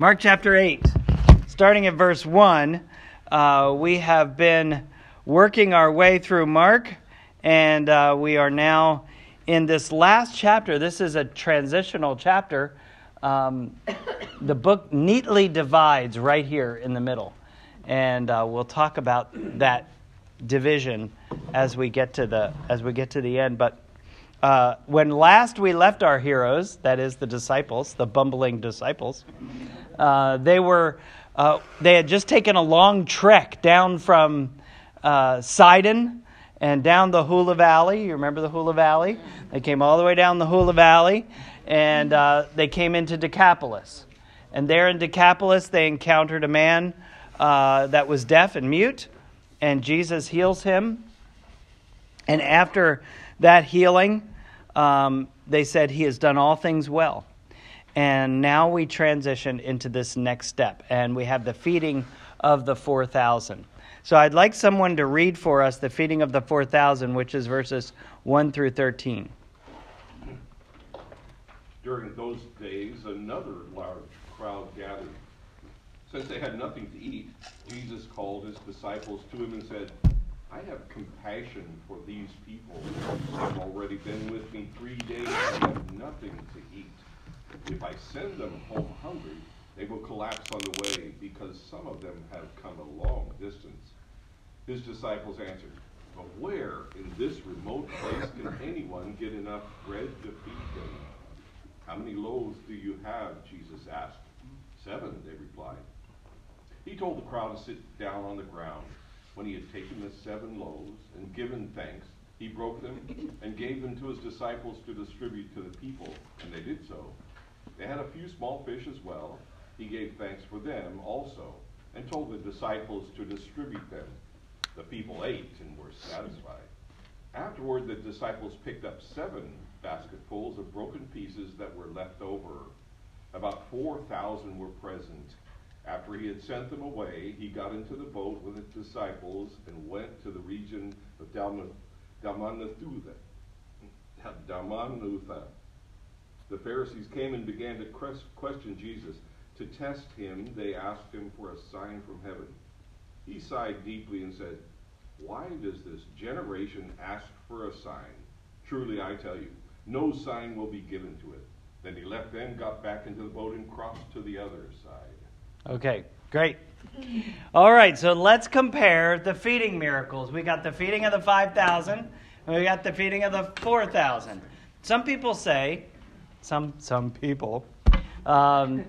Mark chapter 8, starting at verse 1. Uh, we have been working our way through Mark, and uh, we are now in this last chapter. This is a transitional chapter. Um, the book neatly divides right here in the middle, and uh, we'll talk about that division as we get to the as we get to the end. But uh, when last we left our heroes, that is the disciples, the bumbling disciples, uh, they were uh, they had just taken a long trek down from uh, Sidon and down the Hula Valley. You remember the Hula Valley? They came all the way down the Hula Valley, and uh, they came into Decapolis. And there in Decapolis, they encountered a man uh, that was deaf and mute, and Jesus heals him. And after that healing, um, they said he has done all things well. And now we transition into this next step, and we have the feeding of the 4,000. So I'd like someone to read for us the feeding of the 4,000, which is verses 1 through 13. During those days, another large crowd gathered. Since they had nothing to eat, Jesus called his disciples to him and said, I have compassion for these people. They've already been with me three days and have nothing to eat. If I send them home hungry, they will collapse on the way because some of them have come a long distance. His disciples answered, But where in this remote place can anyone get enough bread to feed them? How many loaves do you have? Jesus asked. Seven, they replied. He told the crowd to sit down on the ground. When he had taken the seven loaves and given thanks, he broke them and gave them to his disciples to distribute to the people, and they did so. They had a few small fish as well. He gave thanks for them also, and told the disciples to distribute them. The people ate and were satisfied. Afterward, the disciples picked up seven basketfuls of broken pieces that were left over. About 4,000 were present. After he had sent them away, he got into the boat with his disciples and went to the region of Dalmanutha. Dalmanutha. The Pharisees came and began to question Jesus. To test him, they asked him for a sign from heaven. He sighed deeply and said, Why does this generation ask for a sign? Truly, I tell you, no sign will be given to it. Then he left them, got back into the boat, and crossed to the other side. Okay, great. All right, so let's compare the feeding miracles. We got the feeding of the 5,000, and we got the feeding of the 4,000. Some people say, some, some people, um,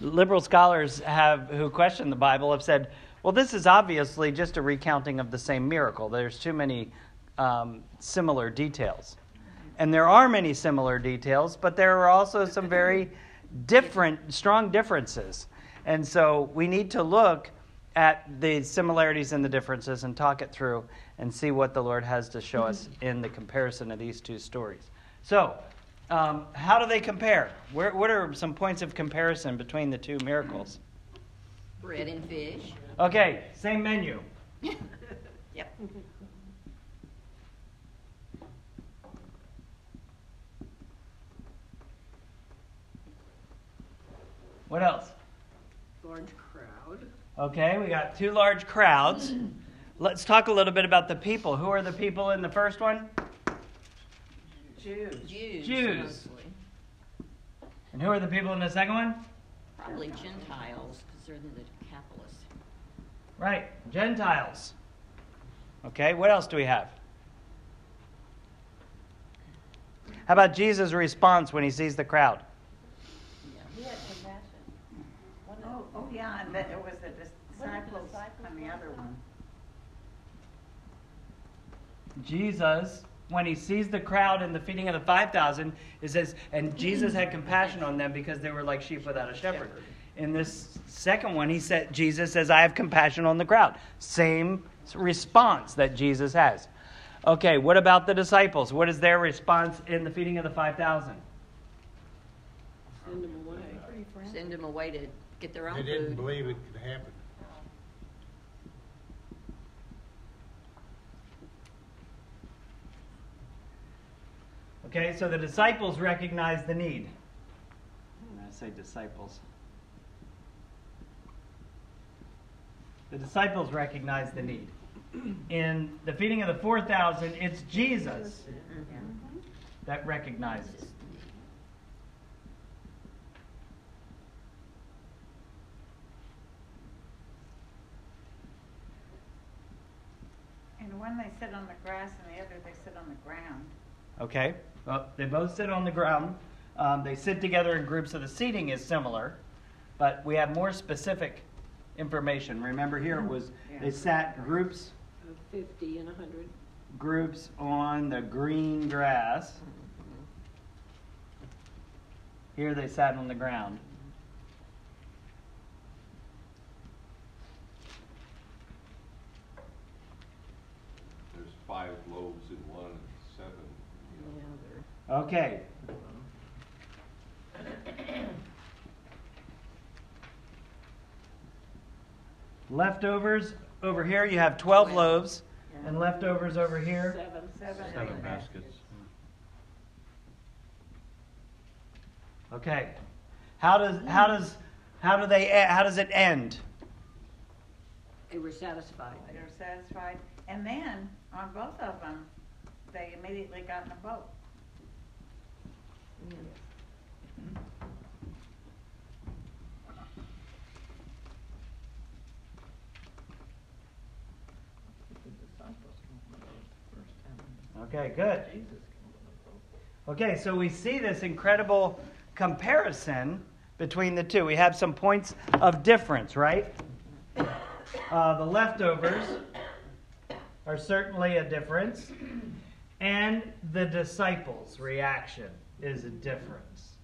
liberal scholars have, who question the Bible have said, well, this is obviously just a recounting of the same miracle. There's too many um, similar details. And there are many similar details, but there are also some very different, strong differences. And so we need to look at the similarities and the differences and talk it through and see what the Lord has to show us in the comparison of these two stories. So, um, how do they compare? Where, what are some points of comparison between the two miracles? Bread and fish. Okay, same menu. Yep. What else? Large crowd. Okay, we got two large crowds. Let's talk a little bit about the people. Who are the people in the first one? Jews. Jews. Jews. Mostly. And who are the people in the second one? Probably Gentiles, because they're Decapolis. Right, Gentiles. Okay, what else do we have? How about Jesus' response when he sees the crowd? He had compassion. Oh, oh yeah, and then it was the disciples on the other one. Jesus, when he sees the crowd and the feeding of the 5,000, it says, and Jesus had compassion on them because they were like sheep without a shepherd. In this second one, he said, Jesus says, I have compassion on the crowd. Same response that Jesus has. Okay, what about the disciples? What is their response in the feeding of the 5,000? Send them away. Send them away to get their own They didn't food. believe it could happen. Okay, so the disciples recognize the need. I say disciples. The disciples recognize the need. In the feeding of the 4,000, it's Jesus that recognizes. And one they sit on the grass and the other they sit on the ground. Okay? Well, they both sit on the ground. Um, they sit together in groups, so the seating is similar, but we have more specific information. Remember here it was they sat groups Of Fifty and a hundred. groups on the green grass. Here they sat on the ground. There's five loaves in one and seven. you know. Yeah, Okay. Leftovers over here, you have 12 loaves, and leftovers over here. seven. Seven. Seven baskets. Mm-hmm. Okay. How does how does how do they how does it end? They were satisfied. They were satisfied. And then, on both of them, they immediately got in a boat. Okay, good. Okay, so we see this incredible comparison between the two. We have some points of difference, right? Uh, the leftovers are certainly a difference, and the disciples' reaction is a difference.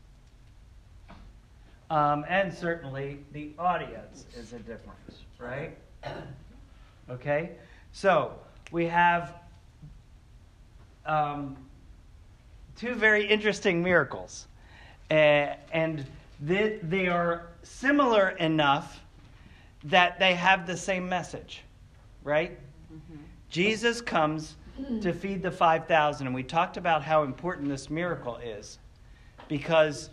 Um, and certainly the audience is a difference, right? Okay, so we have um, two very interesting miracles. Uh, and they, they are similar enough that they have the same message, right? Jesus comes to feed the 5,000, and we talked about how important this miracle is because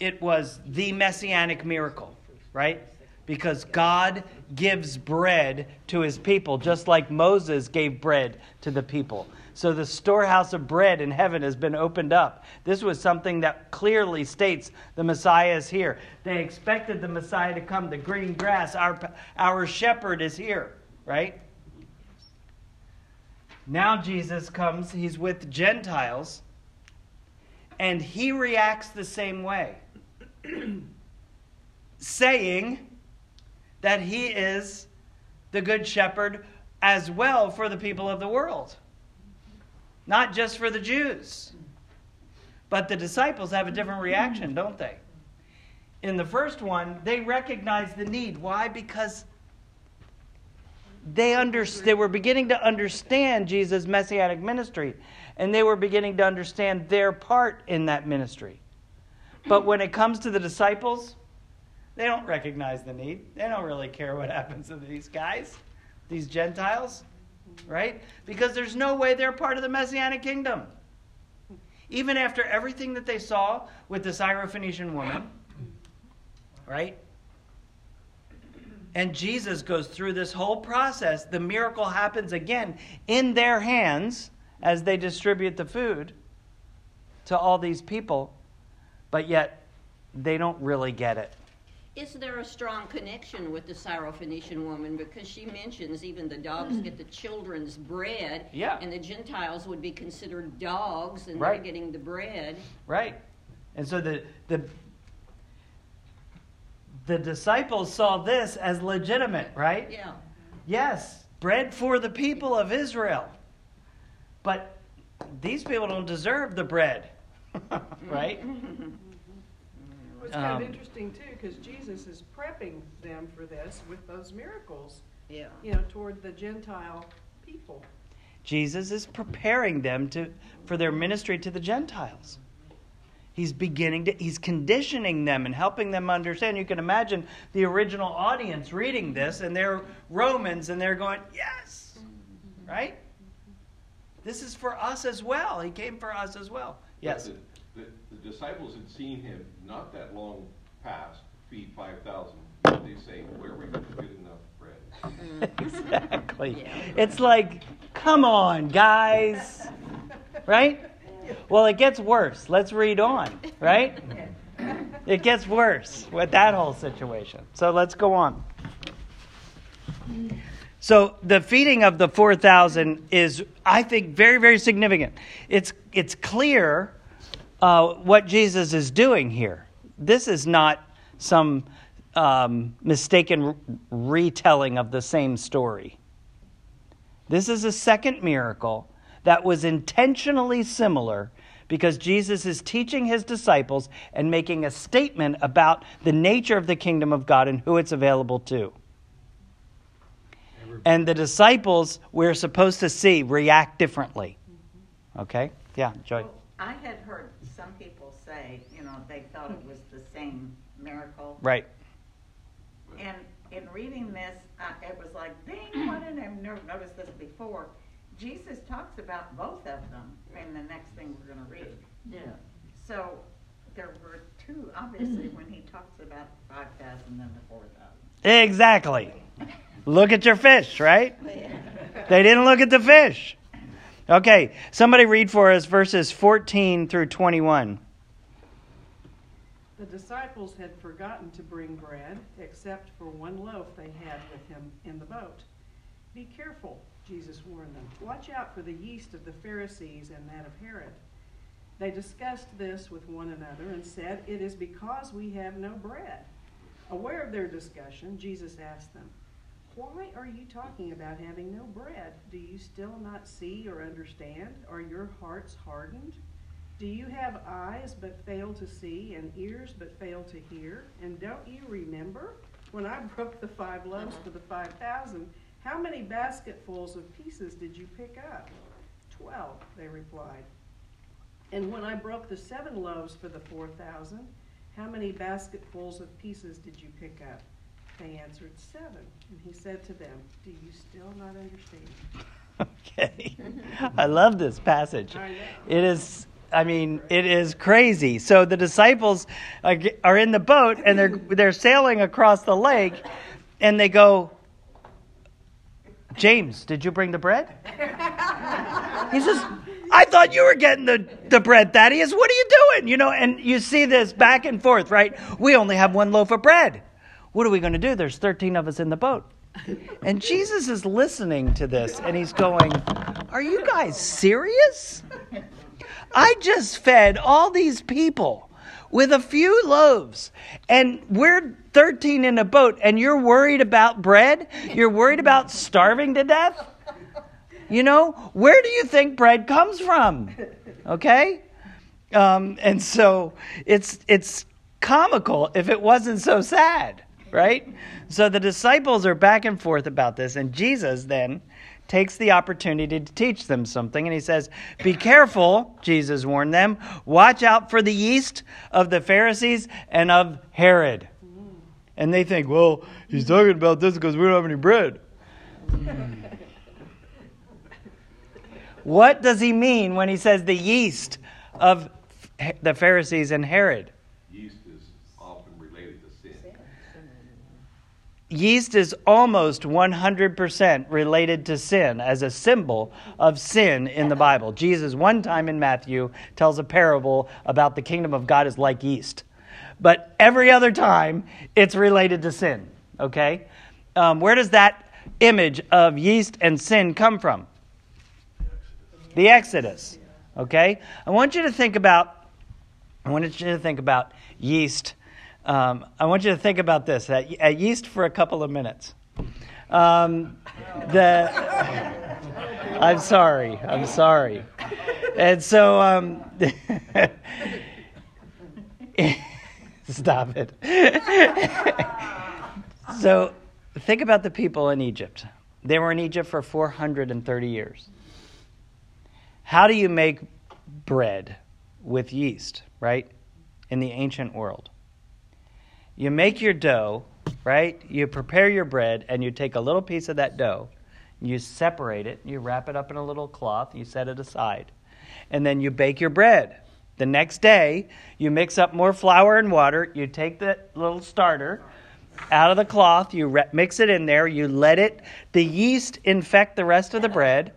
it was the messianic miracle, right? Because God gives bread to his people, just like Moses gave bread to the people. So the storehouse of bread in heaven has been opened up. This was something that clearly states the Messiah is here. They expected the Messiah to come. The green grass, our, our shepherd is here, right? Now Jesus comes, he's with Gentiles, and he reacts the same way, saying that he is the good shepherd as well for the people of the world, not just for the Jews. But the disciples have a different reaction, don't they? In the first one, they recognize the need. Why? Because they under, they were beginning to understand Jesus' messianic ministry, and they were beginning to understand their part in that ministry. But when it comes to the disciples, they don't recognize the need. They don't really care what happens to these guys, these Gentiles, right? Because there's no way they're part of the messianic kingdom. Even after everything that they saw with the Syrophoenician woman, right? And Jesus goes through this whole process. The miracle happens again in their hands as they distribute the food to all these people, but yet they don't really get it. Is there a strong connection with the Syrophoenician woman? Because she mentions even the dogs get the children's bread. Yeah. And the Gentiles would be considered dogs and Right. they're getting the bread. Right? And so the the the disciples saw this as legitimate, right? Yeah. Yes, bread for the people of Israel. But these people don't deserve the bread. right? It's kind Um, of interesting too, because Jesus is prepping them for this with those miracles, Yeah. you know, toward the Gentile people. Jesus is preparing them to for their ministry to the Gentiles. He's beginning to he's conditioning them and helping them understand. You can imagine the original audience reading this and they're Romans and they're going, "Yes." Right? This is for us as well. He came for us as well. Yes. The, the, the disciples had seen him not that long past feed five thousand. They say, where are we going to get enough bread? exactly. Yeah. It's like, come on, guys. Right? Well, it gets worse. Let's read on, right? It gets worse with that whole situation. So let's go on. So the feeding of the 4,000 is, I think, very, very significant. It's, it's clear uh, what Jesus is doing here. This is not some um, mistaken retelling of the same story. This is a second miracle that was intentionally similar because Jesus is teaching his disciples and making a statement about the nature of the kingdom of God and who it's available to. And the disciples, we're supposed to see, react differently. Mm-hmm. Okay? Yeah, Joy. Well, I had heard some people say, you know, they thought it was the same miracle. Right. And in reading this, I, it was like, dang, why didn't I never noticed this before? Jesus talks about both of them in the next thing we're going to read. Yeah. So there were two, obviously, when he talks about 5,000 and the 4,000. Exactly. Look at your fish, right? They didn't look at the fish. Okay, somebody read for us verses 14 through 21. The disciples had forgotten to bring bread, except for one loaf they had with him in the boat. Be careful, Jesus warned them. Watch out for the yeast of the Pharisees and that of Herod. They discussed this with one another and said, It is because we have no bread. Aware of their discussion, Jesus asked them, Why are you talking about having no bread? Do you still not see or understand? Are your hearts hardened? Do you have eyes but fail to see, and ears but fail to hear? And don't you remember when I broke the five loaves for the five thousand? How many basketfuls of pieces did you pick up? Twelve, they replied. And when I broke the seven loaves for the four thousand, how many basketfuls of pieces did you pick up? They answered, Seven. And he said to them, Do you still not understand? Okay. I love this passage. It is I mean, it is crazy. So the disciples are are in the boat and they're they're sailing across the lake and they go James, did you bring the bread? He says, I thought you were getting the, the bread, Thaddeus. What are you doing? You know, and you see this back and forth, right? We only have one loaf of bread. What are we going to do? There's 13 of us in the boat. And Jesus is listening to this and he's going, Are you guys serious? I just fed all these people with a few loaves, and we're 13 in a boat, and you're worried about bread? You're worried about starving to death? You know, where do you think bread comes from? Okay? Um, and so it's, it's comical if it wasn't so sad, right? So the disciples are back and forth about this, and Jesus then takes the opportunity to teach them something. And he says, Be careful, Jesus warned them. Watch out for the yeast of the Pharisees and of Herod. And they think, Well, he's talking about this because we don't have any bread. what does he mean when he says the yeast of the Pharisees and Herod? Yeast is often related to sin. yeast is almost 100% related to sin as a symbol of sin in the Bible. Jesus, one time in Matthew, tells a parable about the kingdom of God is like yeast. But every other time, it's related to sin. Okay? Um, where does that image of yeast and sin come from? The Exodus. Okay? I want you to think about I want you to think about yeast. Um, I want you to think about this at, at yeast for a couple of minutes. Um, the, I'm sorry. I'm sorry. And so, um, stop it. so, think about the people in Egypt. They were in Egypt for 430 years. How do you make bread with yeast, right? In the ancient world. You make your dough, right? You prepare your bread and you take a little piece of that dough, you separate it, you wrap it up in a little cloth, you set it aside, and then you bake your bread. The next day, you mix up more flour and water, you take the little starter, out of the cloth, you re- mix it in there, you let it, the yeast infect the rest of the bread.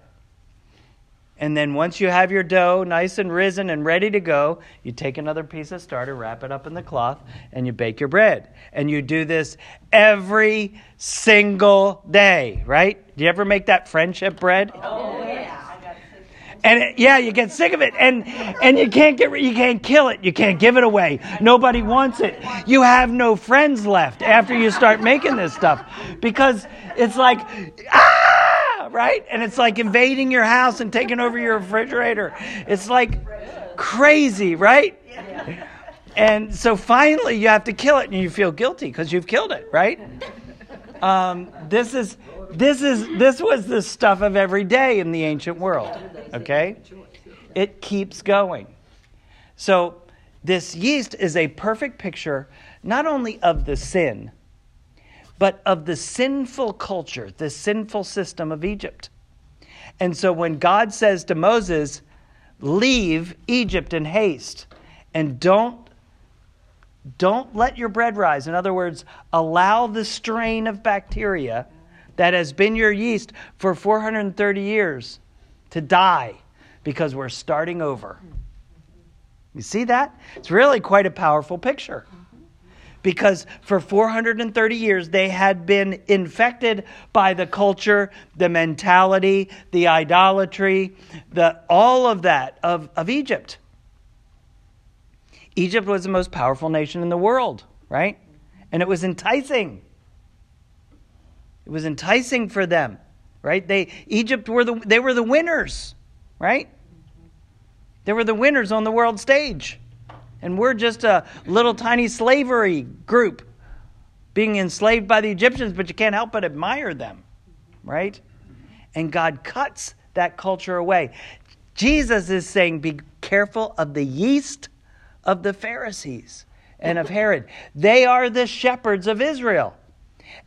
And then once you have your dough nice and risen and ready to go, you take another piece of starter, wrap it up in the cloth, and you bake your bread. And you do this every single day, right? Do you ever make that friendship bread? Oh, yeah. And it, yeah, you get sick of it, and and you can't get you can't kill it, you can't give it away. Nobody wants it. You have no friends left after you start making this stuff because it's like ah, right, and it's like invading your house and taking over your refrigerator. It's like crazy, right? And so finally, you have to kill it, and you feel guilty because you've killed it, right? Um, this is this is this was the stuff of every day in the ancient world. Okay, it keeps going. So this yeast is a perfect picture not only of the sin, but of the sinful culture, the sinful system of Egypt. And so when God says to Moses, "Leave Egypt in haste, and don't don't let your bread rise. In other words, allow the strain of bacteria that has been your yeast for 430 years to die because we're starting over. You see that? It's really quite a powerful picture. Because for 430 years they had been infected by the culture, the mentality, the idolatry, the, all of that of, of Egypt. Egypt was the most powerful nation in the world, right? And it was enticing. It was enticing for them, right? They Egypt were the they were the winners, right? They were the winners on the world stage. And we're just a little tiny slavery group being enslaved by the Egyptians, but you can't help but admire them, right? And God cuts that culture away. Jesus is saying, be careful of the yeast of the Pharisees and of Herod. They are the shepherds of Israel.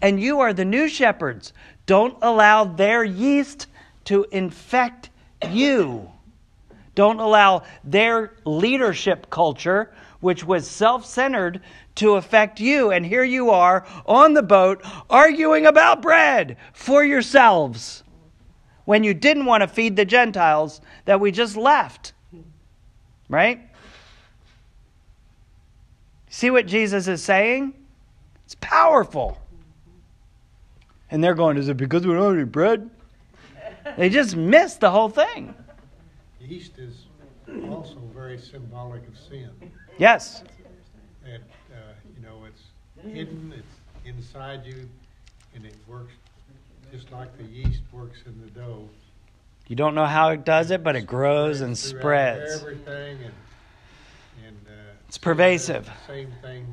And you are the new shepherds. Don't allow their yeast to infect you. Don't allow their leadership culture, which was self centered, to affect you. And here you are on the boat arguing about bread for yourselves when you didn't want to feed the Gentiles that we just left. Right? See what Jesus is saying? It's powerful. And they're going, Is it because we don't have any bread? They just missed the whole thing. Yeast is also very symbolic of sin. Yes. That, uh, you know, it's hidden, it's inside you, and it works just like the yeast works in the dough. You don't know how it does it, but it grows and spreads. Everything and, and, uh. It's pervasive. Same thing.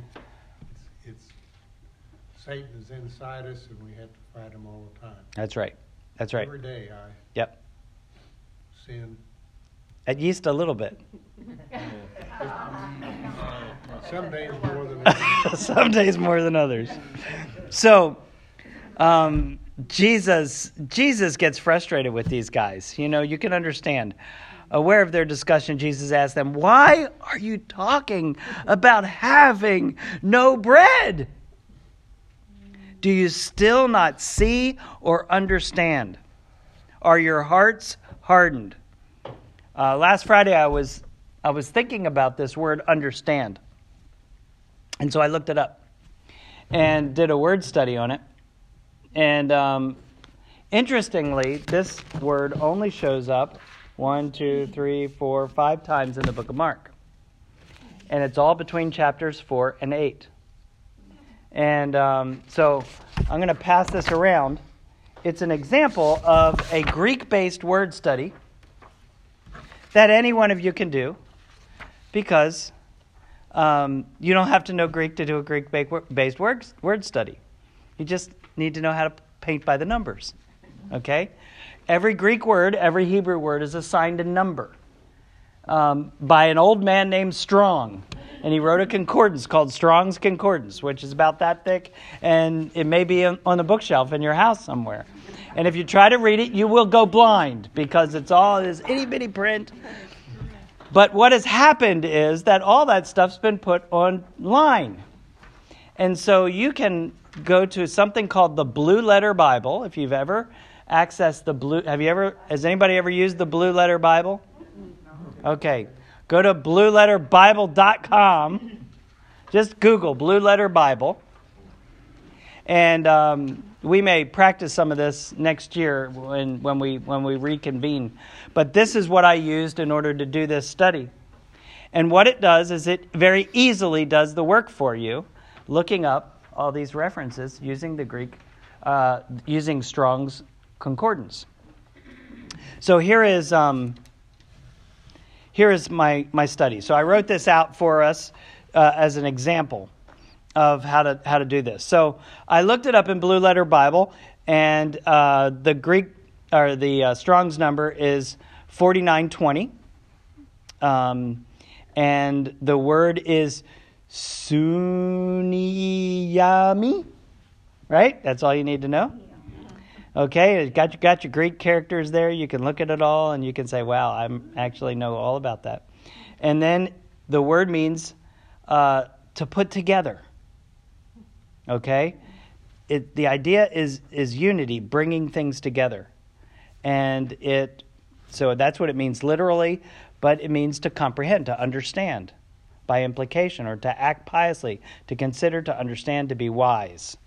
It's, it's, Satan is inside us and we have to fight him all the time. That's right. That's right. Every day I Yep. sin. At yeast a little bit. Some days more than others. Some days more than others. So, um, Jesus, Jesus gets frustrated with these guys. You know, you can understand. Aware of their discussion, Jesus asked them, Why are you talking about having no bread? Do you still not see or understand? Are your hearts hardened? Uh, last Friday, I was, I was thinking about this word understand. And so I looked it up and did a word study on it. And um, interestingly, this word only shows up one, two, three, four, five times in the book of Mark. And it's all between chapters four and eight. And um, so I'm going to pass this around. It's an example of a Greek based word study that any one of you can do because um, you don't have to know Greek to do a Greek based word, study. You just need to know how to paint by the numbers. Okay? Every Greek word, every Hebrew word is assigned a number um, by an old man named Strong. And he wrote a concordance called Strong's Concordance, which is about that thick, and it may be on the bookshelf in your house somewhere. And if you try to read it, you will go blind because it's all this itty bitty print. But what has happened is that all that stuff's been put online. And so you can go to something called the Blue Letter Bible if you've ever accessed the blue have you ever has anybody ever used the Blue Letter Bible? Okay. Go to blueletterbible.com. Just Google Blue Letter Bible. And um, we may practice some of this next year when, when, we, when we reconvene. But this is what I used in order to do this study. And what it does is it very easily does the work for you, looking up all these references using the Greek, uh, using Strong's Concordance. So here is, um, here is my, my study. So I wrote this out for us uh, as an example of how to how to do this. So I looked it up in Blue Letter Bible, and uh, the Greek or the uh, Strong's number is forty nine twenty, um, and the word is suniyami. Right, that's all you need to know. Okay, got your, got your Greek characters there. You can look at it all, and you can say, "Wow, I actually know all about that." And then the word means uh, to put together. Okay? It, the idea is, is unity, bringing things together. And it, so that's what it means literally, but it means to comprehend, to understand by implication, or to act piously, to consider, to understand, to be wise.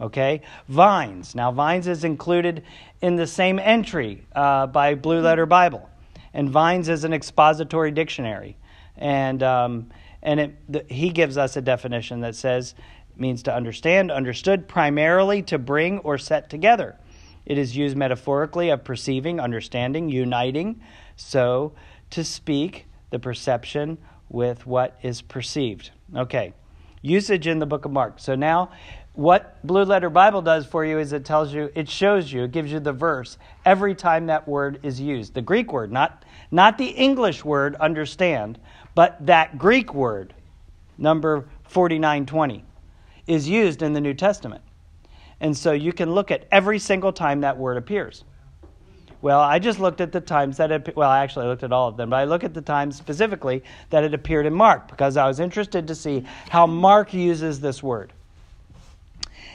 Okay? Vine's. Now, Vine's is included in the same entry uh, by Blue Letter Bible. And Vine's is an expository dictionary. And, um, and it, the, he gives us a definition that says means to understand, understood primarily to bring or set together. It is used metaphorically of perceiving, understanding, uniting. So, to speak, the perception with what is perceived. Okay, usage in the book of Mark. So now, what Blue Letter Bible does for you is it tells you, it shows you, it gives you the verse every time that word is used. The Greek word, not, not the English word, understand, but that Greek word, number 4920 is used in the New Testament. And so you can look at every single time that word appears. Well, I just looked at the times that it, well, I actually looked at all of them, but I look at the times specifically that it appeared in Mark because I was interested to see how Mark uses this word.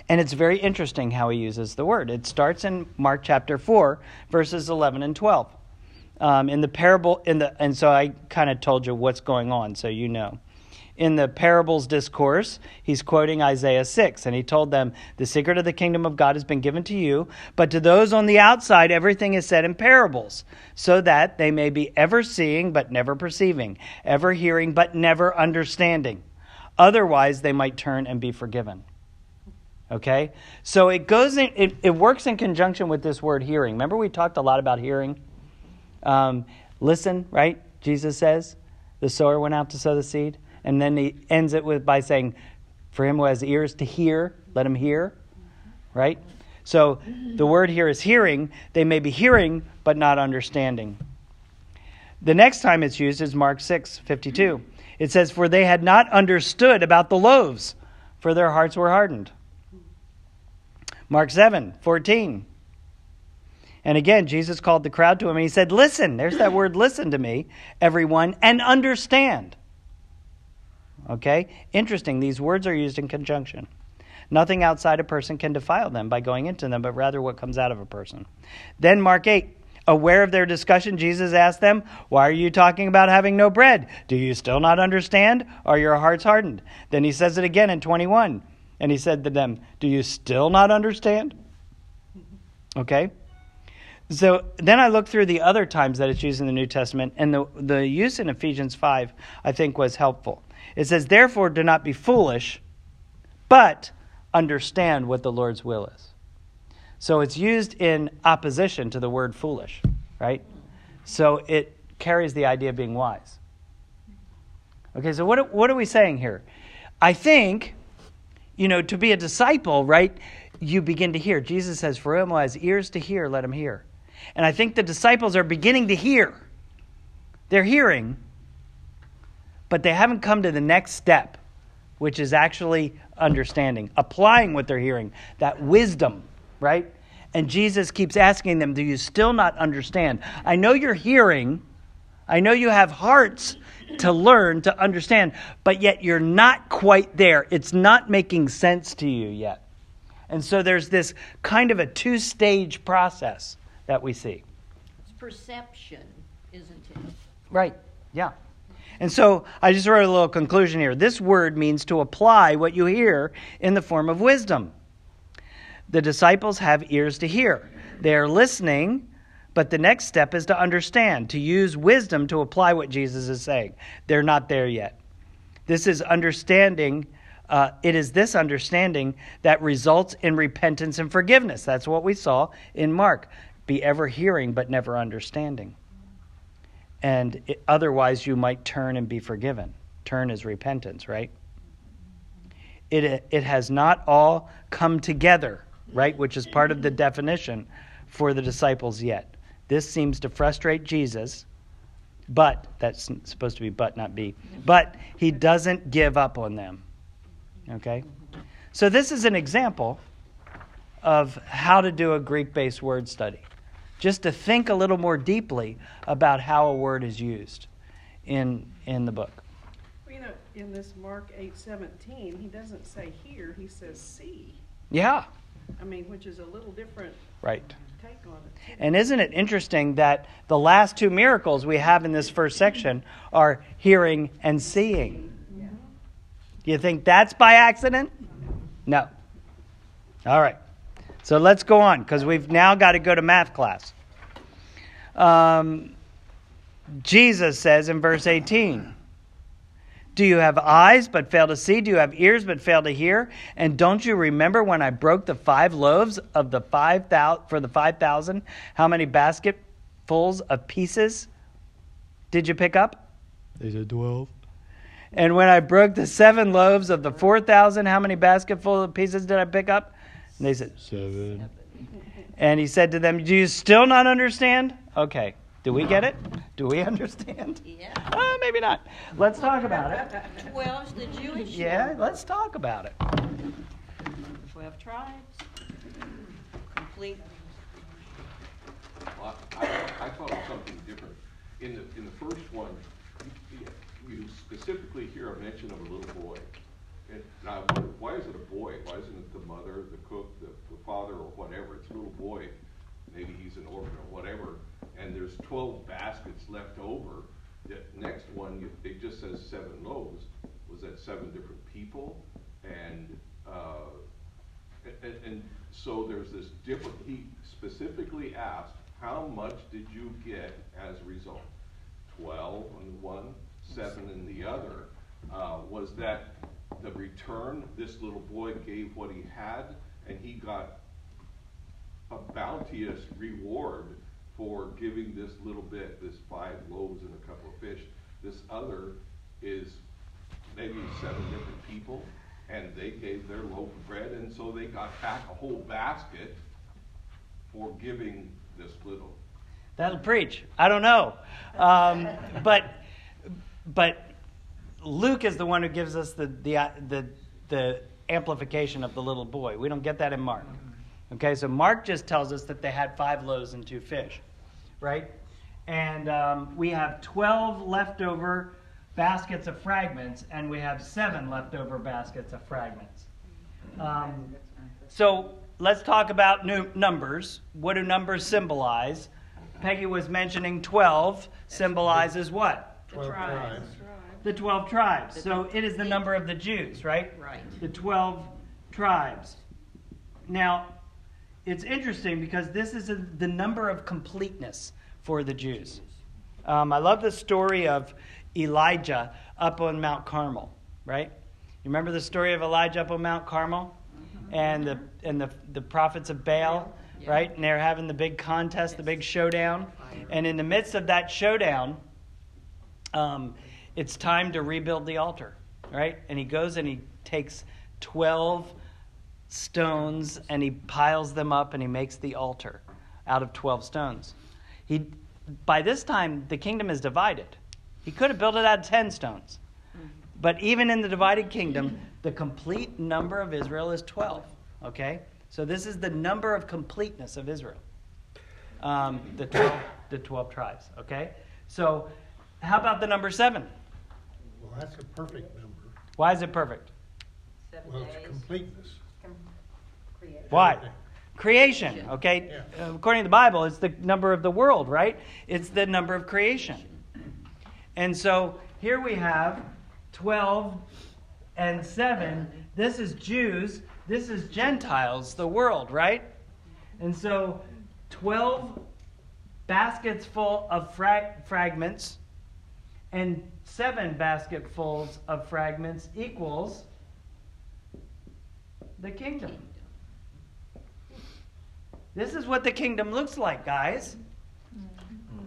And it's very interesting how he uses the word. It starts in Mark chapter 4, verses 11 and 12. Um, in the parable, in the, and so I kind of told you what's going on, so you know in the parables discourse, he's quoting Isaiah 6, and he told them, The secret of the kingdom of God has been given to you, but to those on the outside, everything is said in parables, so that they may be ever seeing but never perceiving, ever hearing but never understanding. Otherwise, they might turn and be forgiven. Okay? So it goes in, it, it works in conjunction with this word hearing. Remember, we talked a lot about hearing? Um, listen, right? Jesus says, the sower went out to sow the seed. And then he ends it with by saying, For him who has ears to hear, let him hear. Right? So the word here is hearing. They may be hearing, but not understanding. The next time it's used is Mark 6 52. It says, For they had not understood about the loaves, for their hearts were hardened. Mark 7 14. And again, Jesus called the crowd to him and he said, Listen, there's that word, listen to me, everyone, and understand. Okay? Interesting, these words are used in conjunction. Nothing outside a person can defile them by going into them, but rather what comes out of a person. Then, Mark 8. Aware of their discussion, Jesus asked them, Why are you talking about having no bread? Do you still not understand? Are your hearts hardened? Then he says it again in 21. And he said to them, Do you still not understand? Okay? So then I looked through the other times that it's used in the New Testament, and the, the use in Ephesians 5, I think, was helpful. It says, Therefore, do not be foolish, but understand what the Lord's will is. So it's used in opposition to the word foolish, right? So it carries the idea of being wise. Okay, so what, what are we saying here? I think, you know, to be a disciple, right, you begin to hear. Jesus says, For him who has ears to hear, let him hear. And I think the disciples are beginning to hear. They're hearing, but they haven't come to the next step, which is actually understanding, applying what they're hearing, that wisdom, right? And Jesus keeps asking them, Do you still not understand? I know you're hearing, I know you have hearts to learn, to understand, but yet you're not quite there. It's not making sense to you yet. And so there's this kind of a two stage process that we see. It's perception, isn't it? Right, yeah. And so I just wrote a little conclusion here. This word means to apply what you hear in the form of wisdom. The disciples have ears to hear, they are listening. But the next step is to understand, to use wisdom to apply what Jesus is saying. They're not there yet. This is understanding. Uh, it is this understanding that results in repentance and forgiveness. That's what we saw in Mark. Be ever hearing, but never understanding. And it, otherwise, you might turn and be forgiven. Turn is repentance, right? It, it has not all come together, right? Which is part of the definition for the disciples yet. This seems to frustrate Jesus, but that's supposed to be but, not be. But he doesn't give up on them. Okay? So, this is an example of how to do a Greek based word study. Just to think a little more deeply about how a word is used in, in the book. Well, you know, in this Mark eight seventeen, he doesn't say here, he says see. Yeah, I mean, which is a little different right. take on it. And isn't it interesting that the last two miracles we have in this first section are hearing and seeing? Do you think that's by accident? No. All right. So let's go on because we've now got to go to math class. Um, Jesus says in verse 18, Do you have eyes but fail to see? Do you have ears but fail to hear? And don't you remember when I broke the five loaves of the five thousand for the five thousand? How many basketfuls of pieces did you pick up? They said 12. And when I broke the seven loaves of the four thousand, how many basketful of pieces did I pick up? And they said, Seven. and he said to them, Do you still not understand? Okay. Do we get it? Do we understand? Yeah. Uh, maybe not. Let's talk about it. Twelve's the Jewish Yeah, number. let's talk about it. Twelve tribes. Complete. Well, I, I thought of something different. In the, in the first one, you- you specifically hear a mention of a little boy. And I wonder, why is it a boy? Why isn't it the mother, the cook, the, the father, or whatever? It's a little boy. Maybe he's an orphan or whatever. And there's twelve baskets left over. The next one, it just says seven loaves. Was that seven different people? And, uh, and, and so there's this different, he specifically asked, how much did you get as a result? Twelve on the one, seven in the other. Uh, was that the return, this little boy gave what he had, and he got a bounteous reward for giving this little bit, this five loaves and a couple of fish. This other is maybe seven different people, and they gave their loaf of bread, and so they got back a whole basket for giving this little. That'll preach. I don't know. Um, but, but Luke is the one who gives us the, the, the, the amplification of the little boy. We don't get that in Mark. Okay, so Mark just tells us that they had five loaves and two fish, right? And um, we have 12 leftover baskets of fragments, and we have seven leftover baskets of fragments. Um, so let's talk about new numbers. What do numbers symbolize? Peggy was mentioning 12 symbolizes what? Twelve tribes. The 12 tribes. So it is the number of the Jews, right? Right. The 12 tribes. Now, it's interesting because this is a, the number of completeness for the Jews. Um, I love the story of Elijah up on Mount Carmel, right? You remember the story of Elijah up on Mount Carmel? And the and the, the prophets of Baal, Yeah. right? And they're having the big contest, the big showdown. And in the midst of that showdown, um, it's time to rebuild the altar, right? And he goes and he takes 12 stones and he piles them up and he makes the altar out of 12 stones. He, by this time, the kingdom is divided. He could have built it out of 10 stones. But even in the divided kingdom, the complete number of Israel is 12. Okay? So this is the number of completeness of Israel. Um, the, 12, the 12 tribes. Okay? So How about the number seven? Well, that's a perfect number. Why is it perfect? Seven Well, it's days. completeness. Create. Why? Creation, okay? Yeah. According to the Bible, it's the number of the world, right? It's the number of creation. And so here we have 12 and 7. This is Jews, this is Gentiles, the world, right? And so 12 baskets full of fra- fragments and 7 basketfuls of fragments equals the kingdom. This is what the kingdom looks like, guys. Mm-hmm.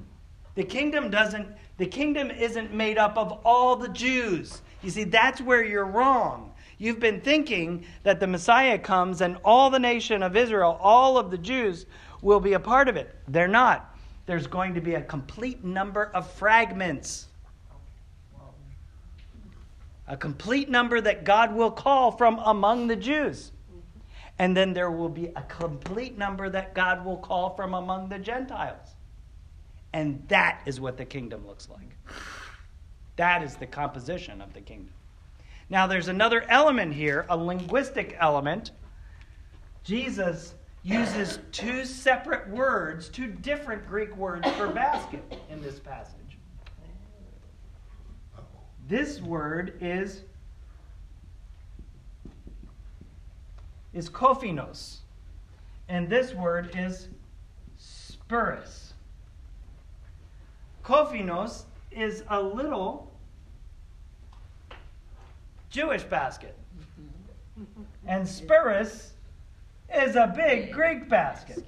The kingdom doesn't the kingdom isn't made up of all the Jews. You see, that's where you're wrong. You've been thinking that the Messiah comes and all the nation of Israel, all of the Jews will be a part of it. They're not. There's going to be a complete number of fragments. A complete number that God will call from among the Jews. And then there will be a complete number that God will call from among the Gentiles. And that is what the kingdom looks like. That is the composition of the kingdom. Now, there's another element here, a linguistic element. Jesus uses two separate words, two different Greek words for basket in this passage. This word is is kophinos, and this word is spurus. Kophinos is a little Jewish basket, and spurus is a big Greek basket.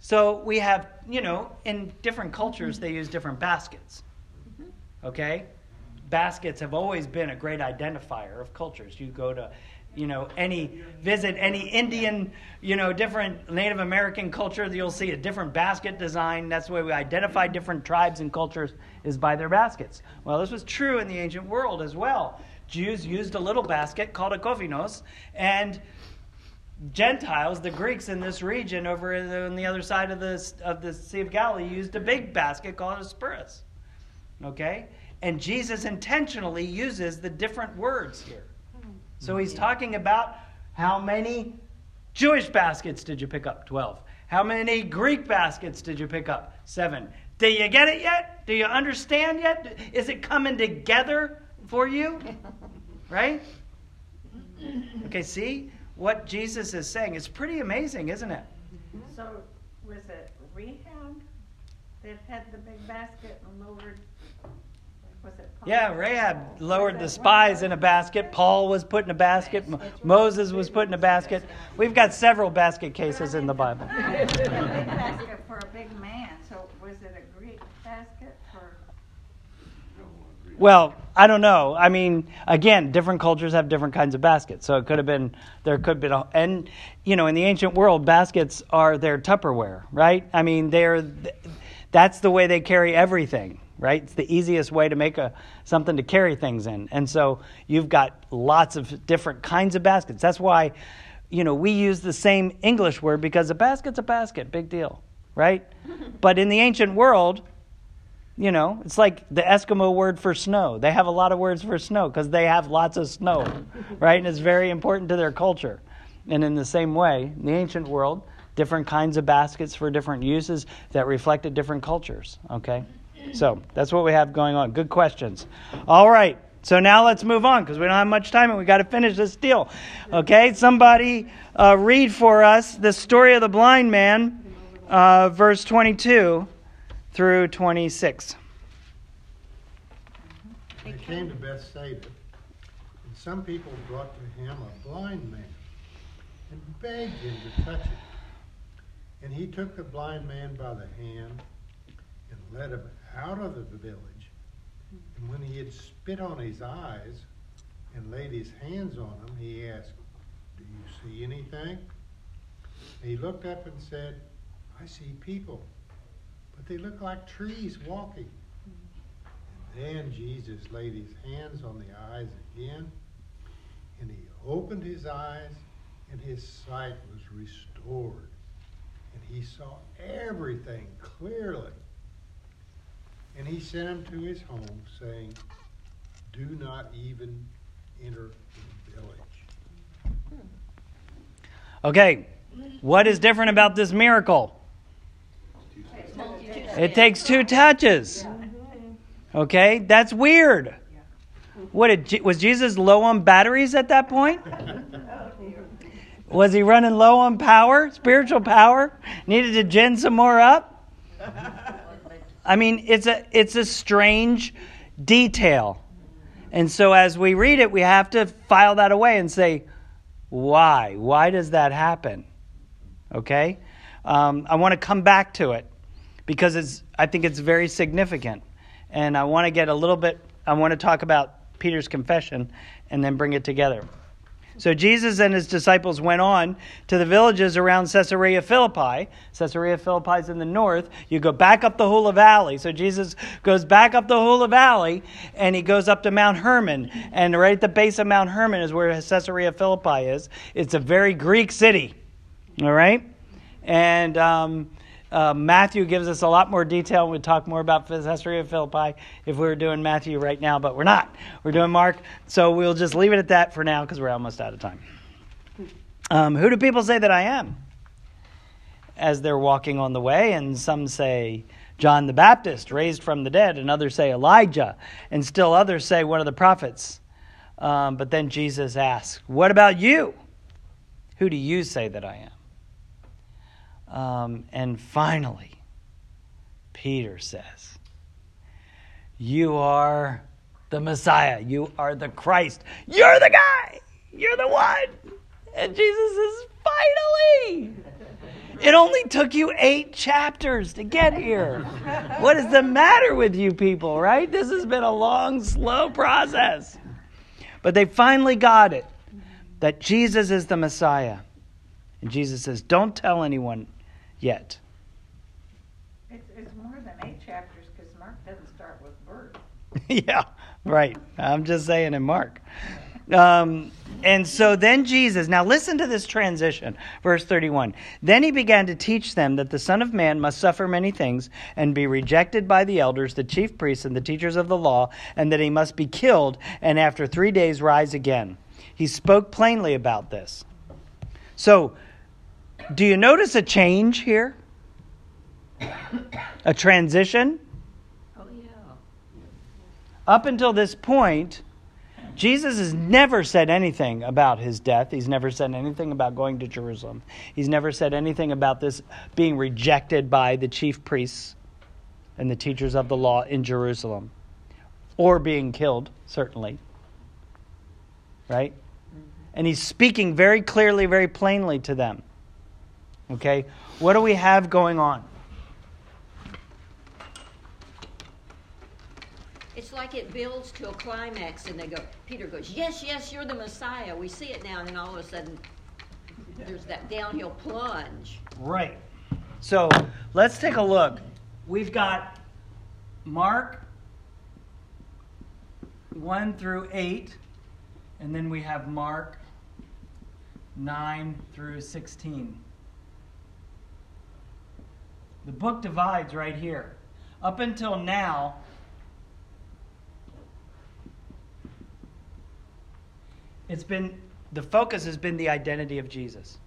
So we have, you know, in different cultures, they use different baskets. Mm-hmm. Okay? Baskets have always been a great identifier of cultures. You go to, you know, any, visit any Indian, you know, different Native American culture, you'll see a different basket design. That's the way we identify different tribes and cultures, is by their baskets. Well, this was true in the ancient world as well. Jews used a little basket called a kophinos, and Gentiles, the Greeks in this region over on the other side of the, of the Sea of Galilee, used a big basket called a spurus. Okay? And Jesus intentionally uses the different words here. Hmm. So he's talking about how many Jewish baskets did you pick up? 12. How many Greek baskets did you pick up? 7. Do you get it yet? Do you understand yet? Is it coming together for you? Right? Okay, see? what Jesus is saying. It's pretty amazing, isn't it? So was it Rahab that had the big basket and lowered? Was it? Paul? Yeah, Rahab lowered the spies in a basket. Paul was put in a basket. Mo- Moses was put in a basket. We've got several basket cases in the Bible. Basket for a big man, so was it a Greek basket for? Well, I don't know. I mean, again, different cultures have different kinds of baskets. So it could have been, there could have been, a, and, you know, in the ancient world, baskets are their Tupperware, right? I mean, they're, that's the way they carry everything, right? It's the easiest way to make a, something to carry things in. And so you've got lots of different kinds of baskets. That's why, you know, we use the same English word because a basket's a basket, big deal, right? but in the ancient world, you know, it's like the Eskimo word for snow. They have a lot of words for snow because they have lots of snow, right? And it's very important to their culture. And in the same way, in the ancient world, different kinds of baskets for different uses that reflected different cultures, okay? So that's what we have going on. Good questions. All right. So now let's move on because we don't have much time and we got to finish this deal. Okay? Somebody uh, read for us the story of the blind man, uh, verse 22 through 26. They came to Bethsaida, and some people brought to him a blind man and begged him to touch him. And he took the blind man by the hand and led him out of the village. And when he had spit on his eyes and laid his hands on him, he asked, Do you see anything? And he looked up and said, I see people, but they look like trees walking. And then Jesus laid his hands on the eyes again, and he opened his eyes, and his sight was restored. and he saw everything clearly. And he sent him to his home, saying, Do not even enter the village. Okay, what is different about this miracle? It takes two touches. Okay, that's weird. What did was Jesus low on batteries at that point? Was he running low on power, spiritual power? Needed to gin some more up? I mean, it's a it's a strange detail. And so as we read it, we have to file that away and say, why? Why does that happen? Okay? Um, I want to come back to it because it's, I think it's very significant. And I want to get a little bit, I want to talk about Peter's confession and then bring it together. So Jesus and his disciples went on to the villages around Caesarea Philippi. Caesarea Philippi is in the north. You go back up the Hula Valley. So Jesus goes back up the Hula Valley and he goes up to Mount Hermon. And right at the base of Mount Hermon is where Caesarea Philippi is. It's a very Greek city. All right? And um, uh, Matthew gives us a lot more detail. We'd talk more about Caesarea Philippi if we were doing Matthew right now, but we're not. We're doing Mark. So we'll just leave it at that for now because we're almost out of time. Um, who do people say that I am? As they're walking on the way, and some say John the Baptist, raised from the dead, and others say Elijah, and still others say one of the prophets. Um, but then Jesus asks, What about you? Who do you say that I am? Um, and finally, Peter says, You are the Messiah. You are the Christ. You're the guy. You're the one. And Jesus says, Finally! It only took you eight chapters to get here. What is the matter with you people, right? This has been a long, slow process. But they finally got it that Jesus is the Messiah. And Jesus says, Don't tell anyone yet. It's, it's more than eight chapters because Mark doesn't start with birth. yeah, right. I'm just saying in Mark. Um, and so then Jesus, now listen to this transition, verse 31. Then he began to teach them that the Son of Man must suffer many things and be rejected by the elders, the chief priests, and the teachers of the law, and that he must be killed and after three days rise again. He spoke plainly about this. So, do you notice a change here? A transition? Oh, yeah. Up until this point, Jesus has never said anything about his death. He's never said anything about going to Jerusalem. He's never said anything about this being rejected by the chief priests and the teachers of the law in Jerusalem or being killed, certainly. Right? And he's speaking very clearly, very plainly to them. Okay? What do we have going on? It's like it builds to a climax, and they go, Peter goes, Yes, yes, you're the Messiah. We see it now, and then all of a sudden, there's that downhill plunge. Right. So let's take a look. We've got Mark 1 through 8, and then we have Mark 9 through 16. The book divides right here. Up until now, it's been the focus has been the identity of Jesus.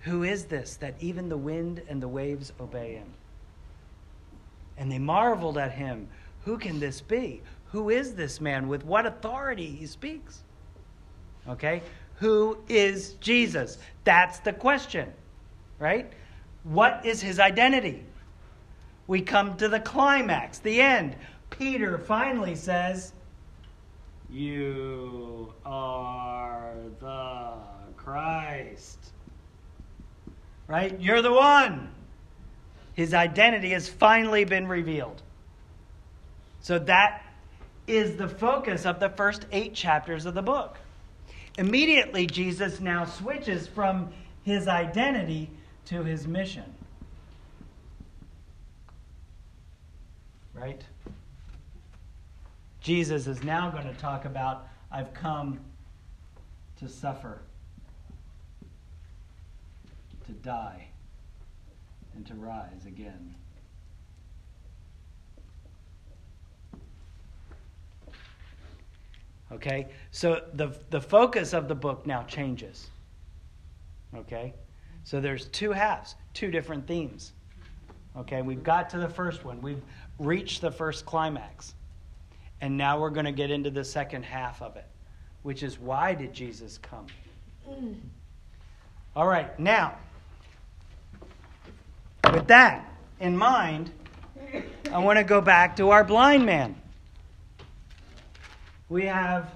Who is this that even the wind and the waves obey him? And they marveled at him. Who can this be? Who is this man? With what authority he speaks? Okay? Who is Jesus? That's the question, right? What is his identity? We come to the climax, the end. Peter finally says, You are the Christ. Right? You're the one. His identity has finally been revealed. So that is the focus of the first eight chapters of the book. Immediately, Jesus now switches from his identity to his mission. Right? Jesus is now going to talk about I've come to suffer, to die, and to rise again. Okay? So the, the focus of the book now changes. Okay? So there's two halves, two different themes. Okay, we've got to the first one. We've reached the first climax. And now we're going to get into the second half of it, which is why did Jesus come? All right, now, with that in mind, I want to go back to our blind man. We have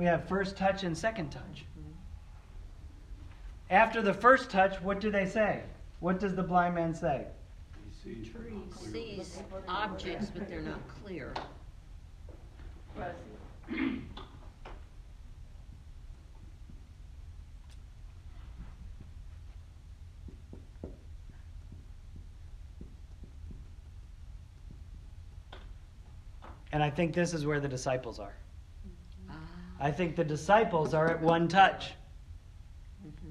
we have first touch and second touch. After the first touch, what do they say? What does the blind man say? Trees. He sees objects, but they're not clear. And I think this is where the disciples are. I think the disciples are at one touch. Mm-hmm.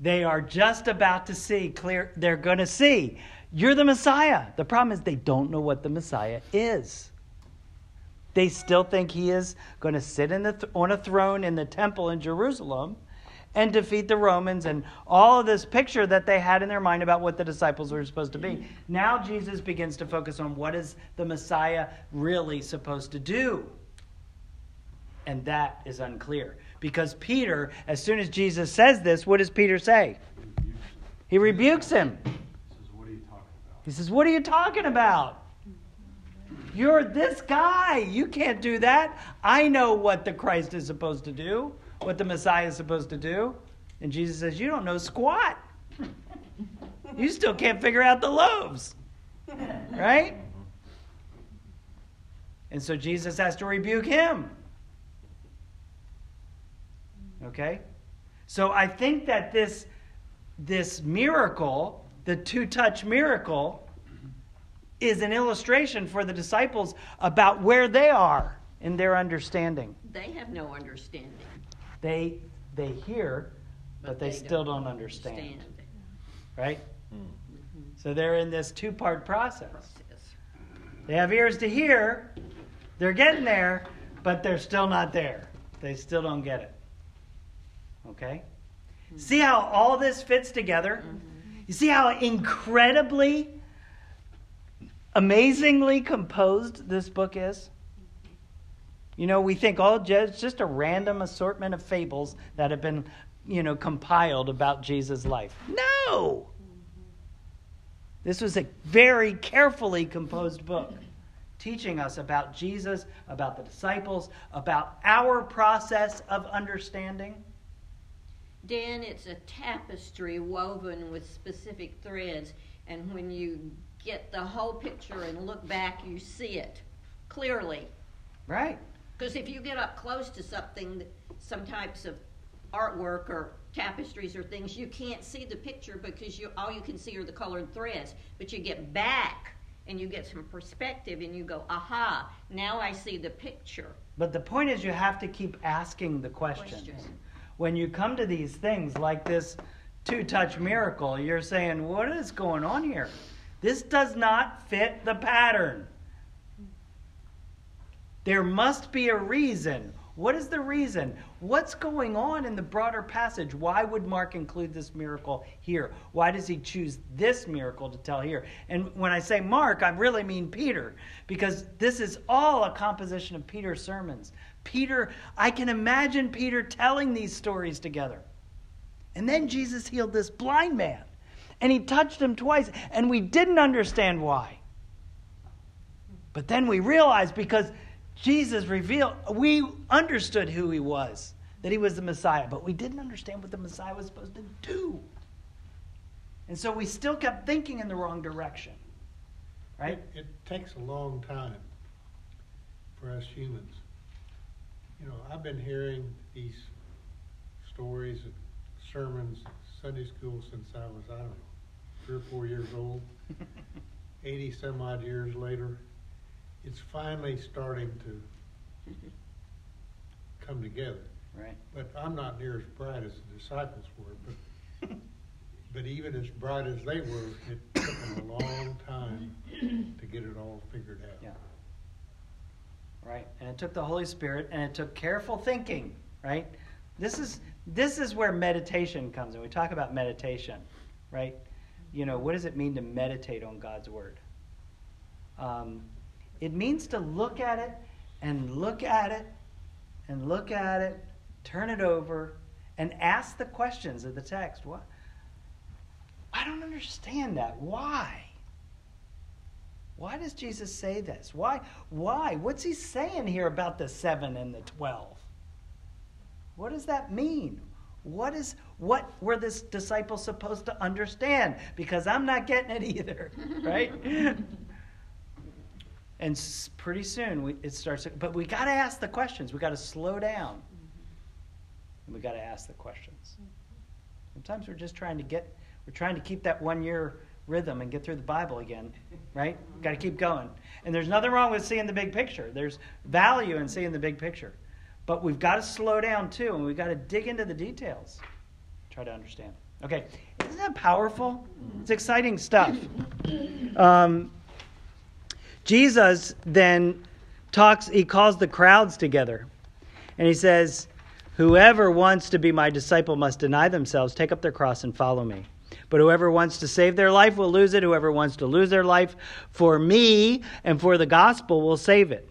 They are just about to see clear. They're going to see. You're the Messiah. The problem is they don't know what the Messiah is. They still think he is going to sit in the th- on a throne in the temple in Jerusalem and defeat the Romans and all of this picture that they had in their mind about what the disciples were supposed to be. Now Jesus begins to focus on what is the Messiah really supposed to do. And that is unclear. Because Peter, as soon as Jesus says this, what does Peter say? He rebukes him. He says, What are you talking about? You're this guy. You can't do that. I know what the Christ is supposed to do, what the Messiah is supposed to do. And Jesus says, You don't know squat. You still can't figure out the loaves. Right? And so Jesus has to rebuke him. Okay? So I think that this this miracle, the two-touch miracle, is an illustration for the disciples about where they are in their understanding. They have no understanding. They they hear, but, they, still don't, understand. Right? Mm-hmm. So they're in this two-part process. Process. They have ears to hear, they're getting there, but they're still not there. They still don't get it. Okay? See how all this fits together? Mm-hmm. You see how incredibly, amazingly composed this book is? You know, we think, oh, it's just a random assortment of fables that have been, you know, compiled about Jesus' life. No! Mm-hmm. This was a very carefully composed book teaching us about Jesus, about the disciples, about our process of understanding. Dan, it's a tapestry woven with specific threads, and when you get the whole picture and look back, you see it clearly. Right? Because if you get up close to something, some types of artwork or tapestries or things, you can't see the picture because you all you can see are the colored threads. But you get back and you get some perspective and you go, aha, now I see the picture. But the point is, you have to keep asking the questions. Question. When you come to these things like this two touch miracle, you're saying, what is going on here? This does not fit the pattern. There must be a reason. What is the reason? What's going on in the broader passage? Why would Mark include this miracle here? Why does he choose this miracle to tell here? And when I say Mark, I really mean Peter, because this is all a composition of Peter's sermons. Peter, I can imagine Peter telling these stories together. And then Jesus healed this blind man, and he touched him twice, and we didn't understand why. But then we realized because Jesus revealed, we understood who he was, that he was the Messiah, but we didn't understand what the Messiah was supposed to do. And so we still kept thinking in the wrong direction. Right? It, it takes a long time for us humans. You know, I've been hearing these stories, sermons, Sunday school since I was, I don't know, three or four years old. 80 some odd years later. it's finally starting to come together. Right. But I'm not near as bright as the disciples were, but, but even as bright as they were, it took them a long time to get it all figured out. Yeah. Right. And it took the Holy Spirit and it took careful thinking, right? This is this is where meditation comes in. We talk about meditation, right? You know, what does it mean to meditate on God's word? Um, it means to look at it and look at it and look at it, turn it over, and ask the questions of the text. What? I don't understand that. Why? Why does Jesus say this? Why? Why? What's he saying here about the seven and the twelve? What does that mean? What is what were this disciples supposed to understand? Because I'm not getting it either, right? and pretty soon we, it starts. But we got to ask the questions. We got to slow down, and we got to ask the questions. Sometimes we're just trying to get. We're trying to keep that one year rhythm and get through the Bible again, right? Got to keep going. And there's nothing wrong with seeing the big picture. There's value in seeing the big picture. But we've got to slow down too, and we've got to dig into the details. Try to understand. Okay, isn't that powerful? It's exciting stuff. Um, Jesus then talks, he calls the crowds together, and he says, Whoever wants to be my disciple must deny themselves, take up their cross, and follow me. But whoever wants to save their life will lose it. Whoever wants to lose their life for me and for the gospel will save it.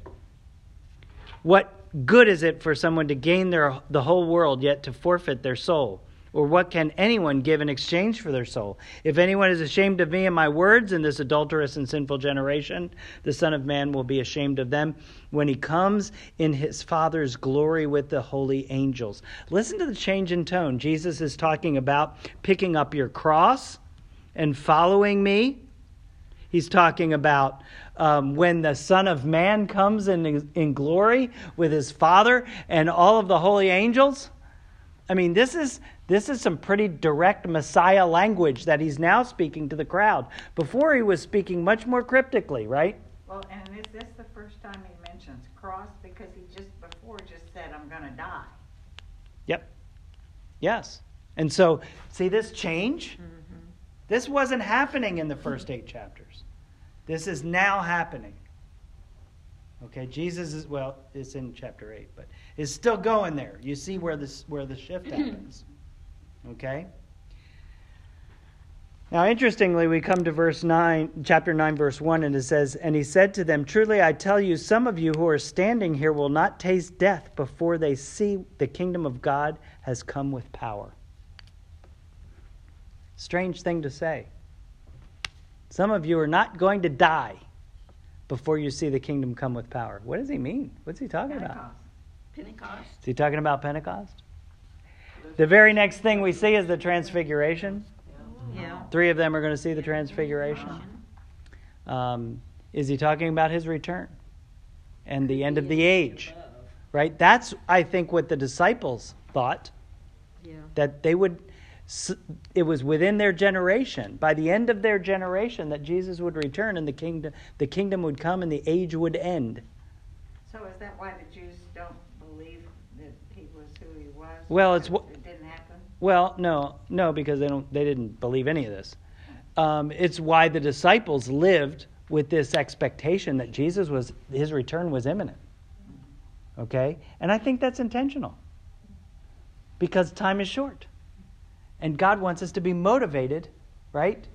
What good is it for someone to gain their, the whole world yet to forfeit their soul? Or what can anyone give in exchange for their soul? If anyone is ashamed of me and my words in this adulterous and sinful generation, the Son of Man will be ashamed of them when he comes in his Father's glory with the holy angels. Listen to the change in tone. Jesus is talking about picking up your cross and following me. He's talking about um, when the Son of Man comes in, in glory with his Father and all of the holy angels. I mean, this is this is some pretty direct Messiah language that he's now speaking to the crowd. Before he was speaking much more cryptically, right? Well, and is this the first time he mentions cross? Because he just before just said, I'm gonna die. Yep. Yes. And so, see this change? Mm-hmm. This wasn't happening in the first eight chapters. This is now happening. Okay, Jesus is well, it's in chapter eight, but it's still going there. You see where this where the shift happens. Okay? Now, interestingly, we come to verse 9, chapter 9, verse 1, and it says, And he said to them, Truly I tell you, some of you who are standing here will not taste death before they see the kingdom of God has come with power. Strange thing to say. Some of you are not going to die before you see the kingdom come with power. What does he mean? What's he talking about? Pentecost. Pentecost. Is he talking about Pentecost? The very next thing we see is the transfiguration. Yeah. Three of them are going to see the transfiguration. Um, is he talking about his return and the end of the age? Right? That's, I think, what the disciples thought Yeah. that they would. It was within their generation, by the end of their generation, that Jesus would return and the kingdom, the kingdom would come and the age would end. So is that why the Jews don't believe that he was who he was? Well, it's Because wh- It didn't happen? Well, no, no, because they don't. They didn't believe any of this. Um, it's why the disciples lived with this expectation that Jesus was his return was imminent. Okay, and I think that's intentional because time is short, and God wants us to be motivated, right?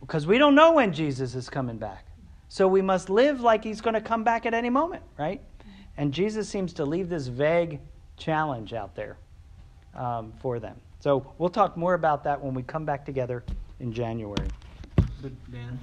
Because we don't know when Jesus is coming back, so we must live like He's going to come back at any moment, right? And Jesus seems to leave this vague challenge out there um, for them. So we'll talk more about that when we come back together in January. Dan,